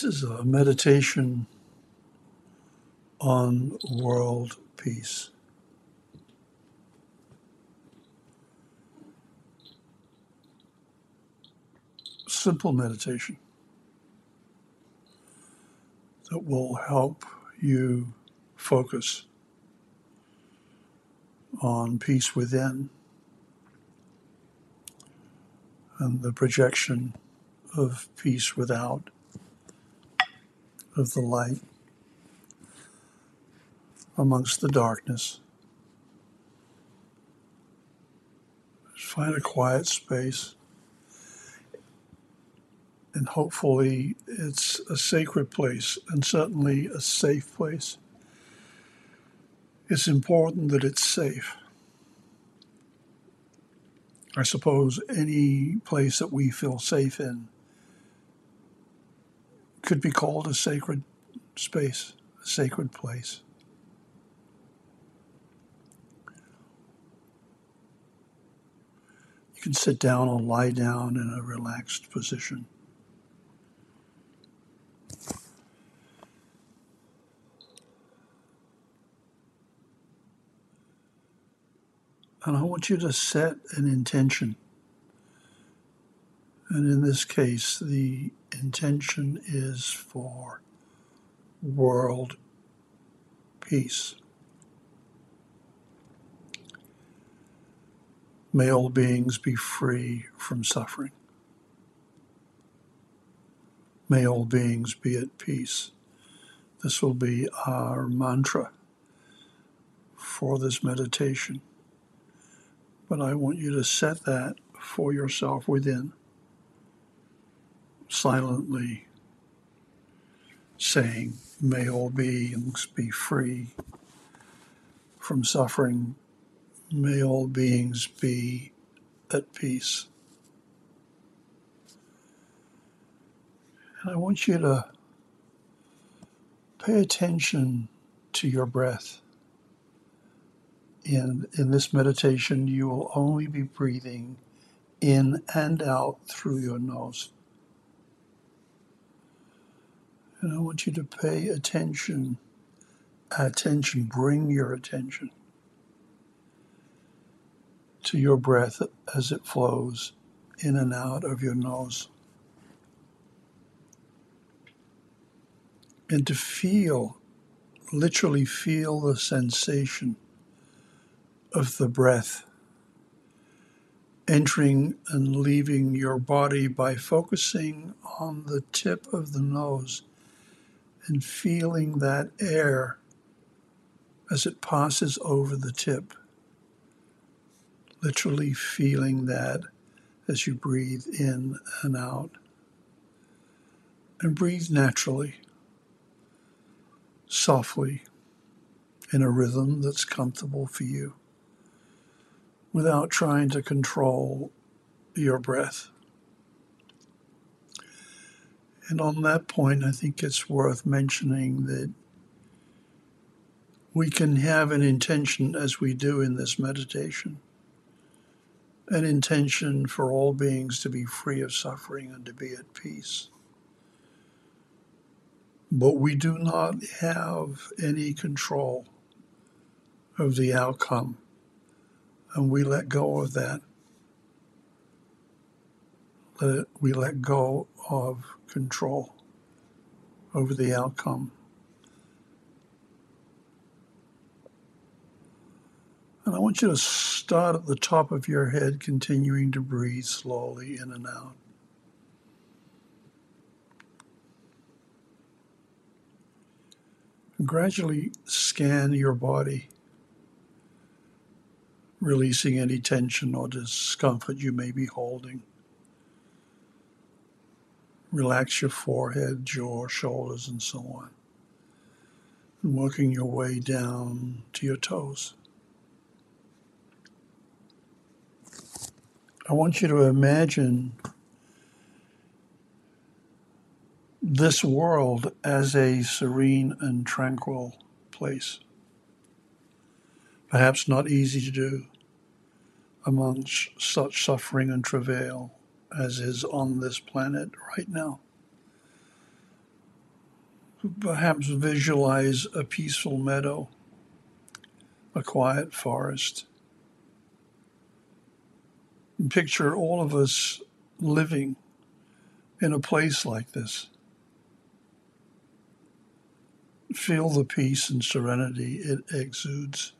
This is a meditation on world peace. Simple meditation that will help you focus on peace within and the projection of peace without, of the light amongst the darkness. Just find a quiet space. And hopefully, it's a sacred place and certainly a safe place. It's important that it's safe. I suppose any place that we feel safe in could be called a sacred space, a sacred place. You can sit down or lie down in a relaxed position. And I want you to set an intention. And in this case, the intention is for world peace. May all beings be free from suffering. May all beings be at peace. This will be our mantra for this meditation. But I want you to set that for yourself within, silently saying, May all beings be free from suffering. May all beings be at peace. And I want you to pay attention to your breath. In, in this meditation, you will only be breathing in and out through your nose. And I want you to pay attention, attention, bring your attention to your breath as it flows in and out of your nose. And to feel, literally feel the sensation of the breath entering and leaving your body by focusing on the tip of the nose and feeling that air as it passes over the tip. Literally feeling that as you breathe in and out. And breathe naturally, softly, in a rhythm that's comfortable for you without trying to control your breath. And on that point, I think it's worth mentioning that we can have an intention, as we do in this meditation, an intention for all beings to be free of suffering and to be at peace. But we do not have any control of the outcome and we let go of that. It, we let go of control over the outcome. And I want you to start at the top of your head, continuing to breathe slowly in and out. Gradually scan your body releasing any tension or discomfort you may be holding. Relax your forehead, jaw, shoulders, and so on. And working your way down to your toes. I want you to imagine this world as a serene and tranquil place. Perhaps not easy to do amongst such suffering and travail as is on this planet right now. Perhaps visualize a peaceful meadow, a quiet forest. Picture all of us living in a place like this. Feel the peace and serenity it exudes.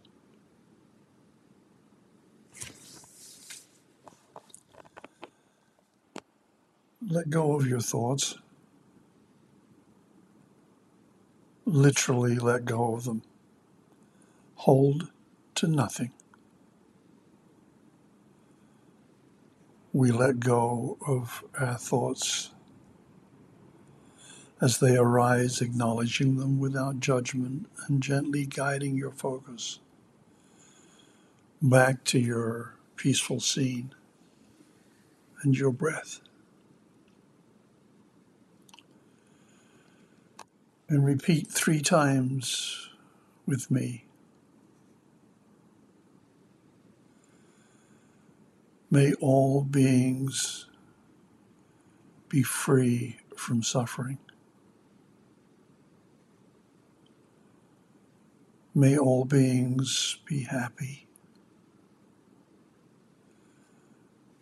Let go of your thoughts. Literally let go of them. Hold to nothing. We let go of our thoughts as they arise, acknowledging them without judgment and gently guiding your focus back to your peaceful scene and your breath. And repeat three times with me. May all beings be free from suffering. May all beings be happy.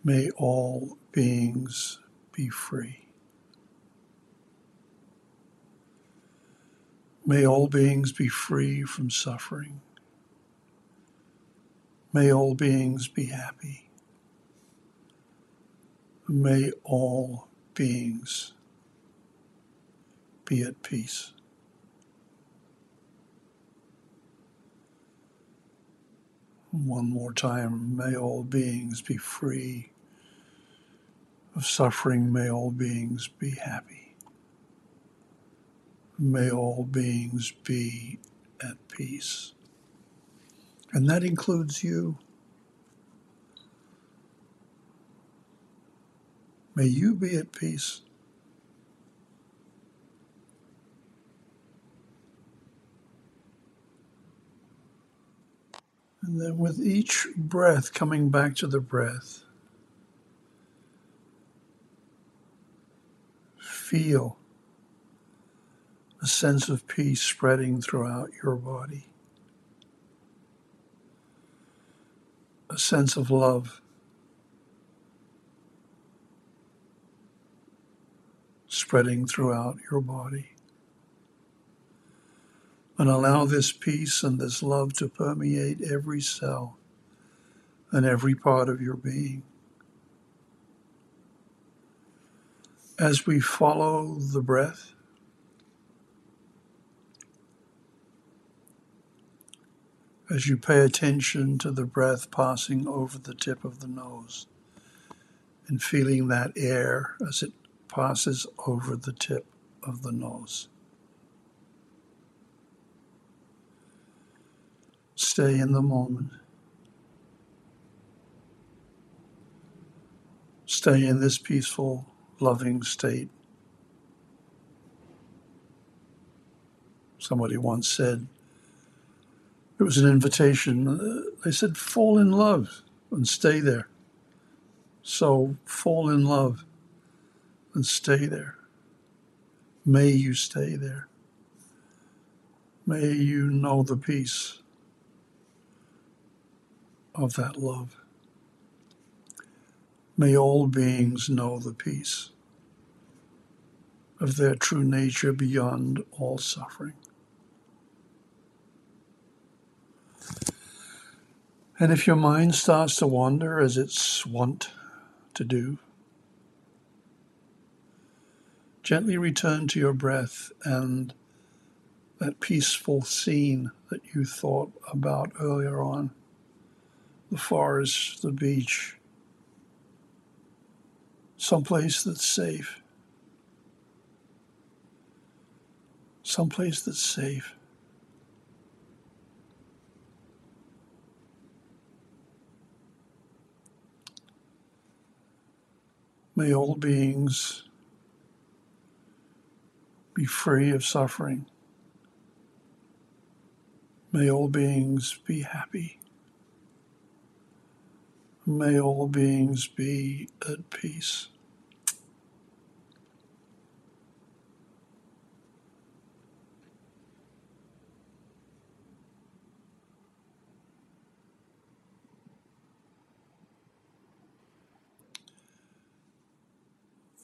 May all beings be free. May all beings be free from suffering. May all beings be happy. May all beings be at peace. One more time, may all beings be free of suffering. May all beings be happy. May all beings be at peace. And that includes you. May you be at peace. And then with each breath, coming back to the breath, feel a sense of peace spreading throughout your body, a sense of love. Spreading throughout your body and allow this peace and this love to permeate every cell and every part of your being. As we follow the breath, as you pay attention to the breath passing over the tip of the nose and feeling that air as it passes over the tip of the nose. Stay in the moment. Stay in this peaceful, loving state. Somebody once said, it was an invitation. Uh, they said, fall in love and stay there. So fall in love and stay there. May you stay there. May you know the peace of that love. May all beings know the peace of their true nature beyond all suffering. And if your mind starts to wander as it's wont to do, gently return to your breath and that peaceful scene that you thought about earlier on the forest, the beach, someplace that's safe, someplace that's safe. May all beings be free of suffering. May all beings be happy. May all beings be at peace.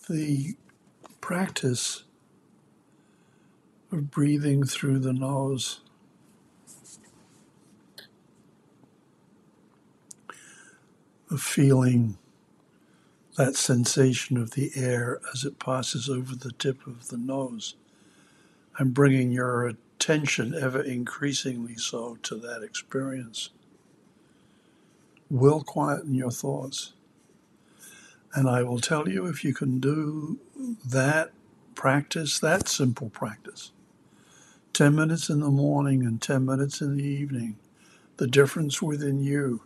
The practice of breathing through the nose. Of feeling that sensation of the air as it passes over the tip of the nose and bringing your attention ever increasingly so to that experience will quieten your thoughts. And I will tell you if you can do that practice, that simple practice, 10 minutes in the morning and 10 minutes in the evening, the difference within you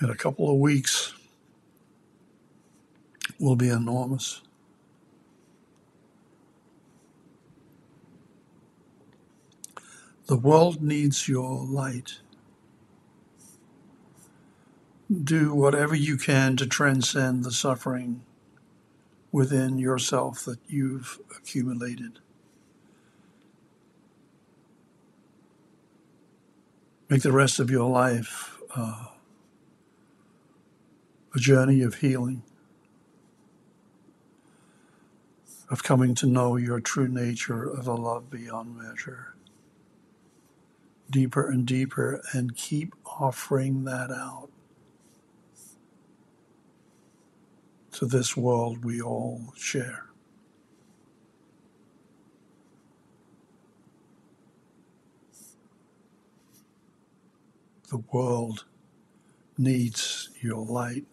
in a couple of weeks will be enormous. The world needs your light. Do whatever you can to transcend the suffering within yourself that you've accumulated. Make the rest of your life uh, a journey of healing, of coming to know your true nature of a love beyond measure. Deeper and deeper, and keep offering that out to this world we all share. The world needs your light.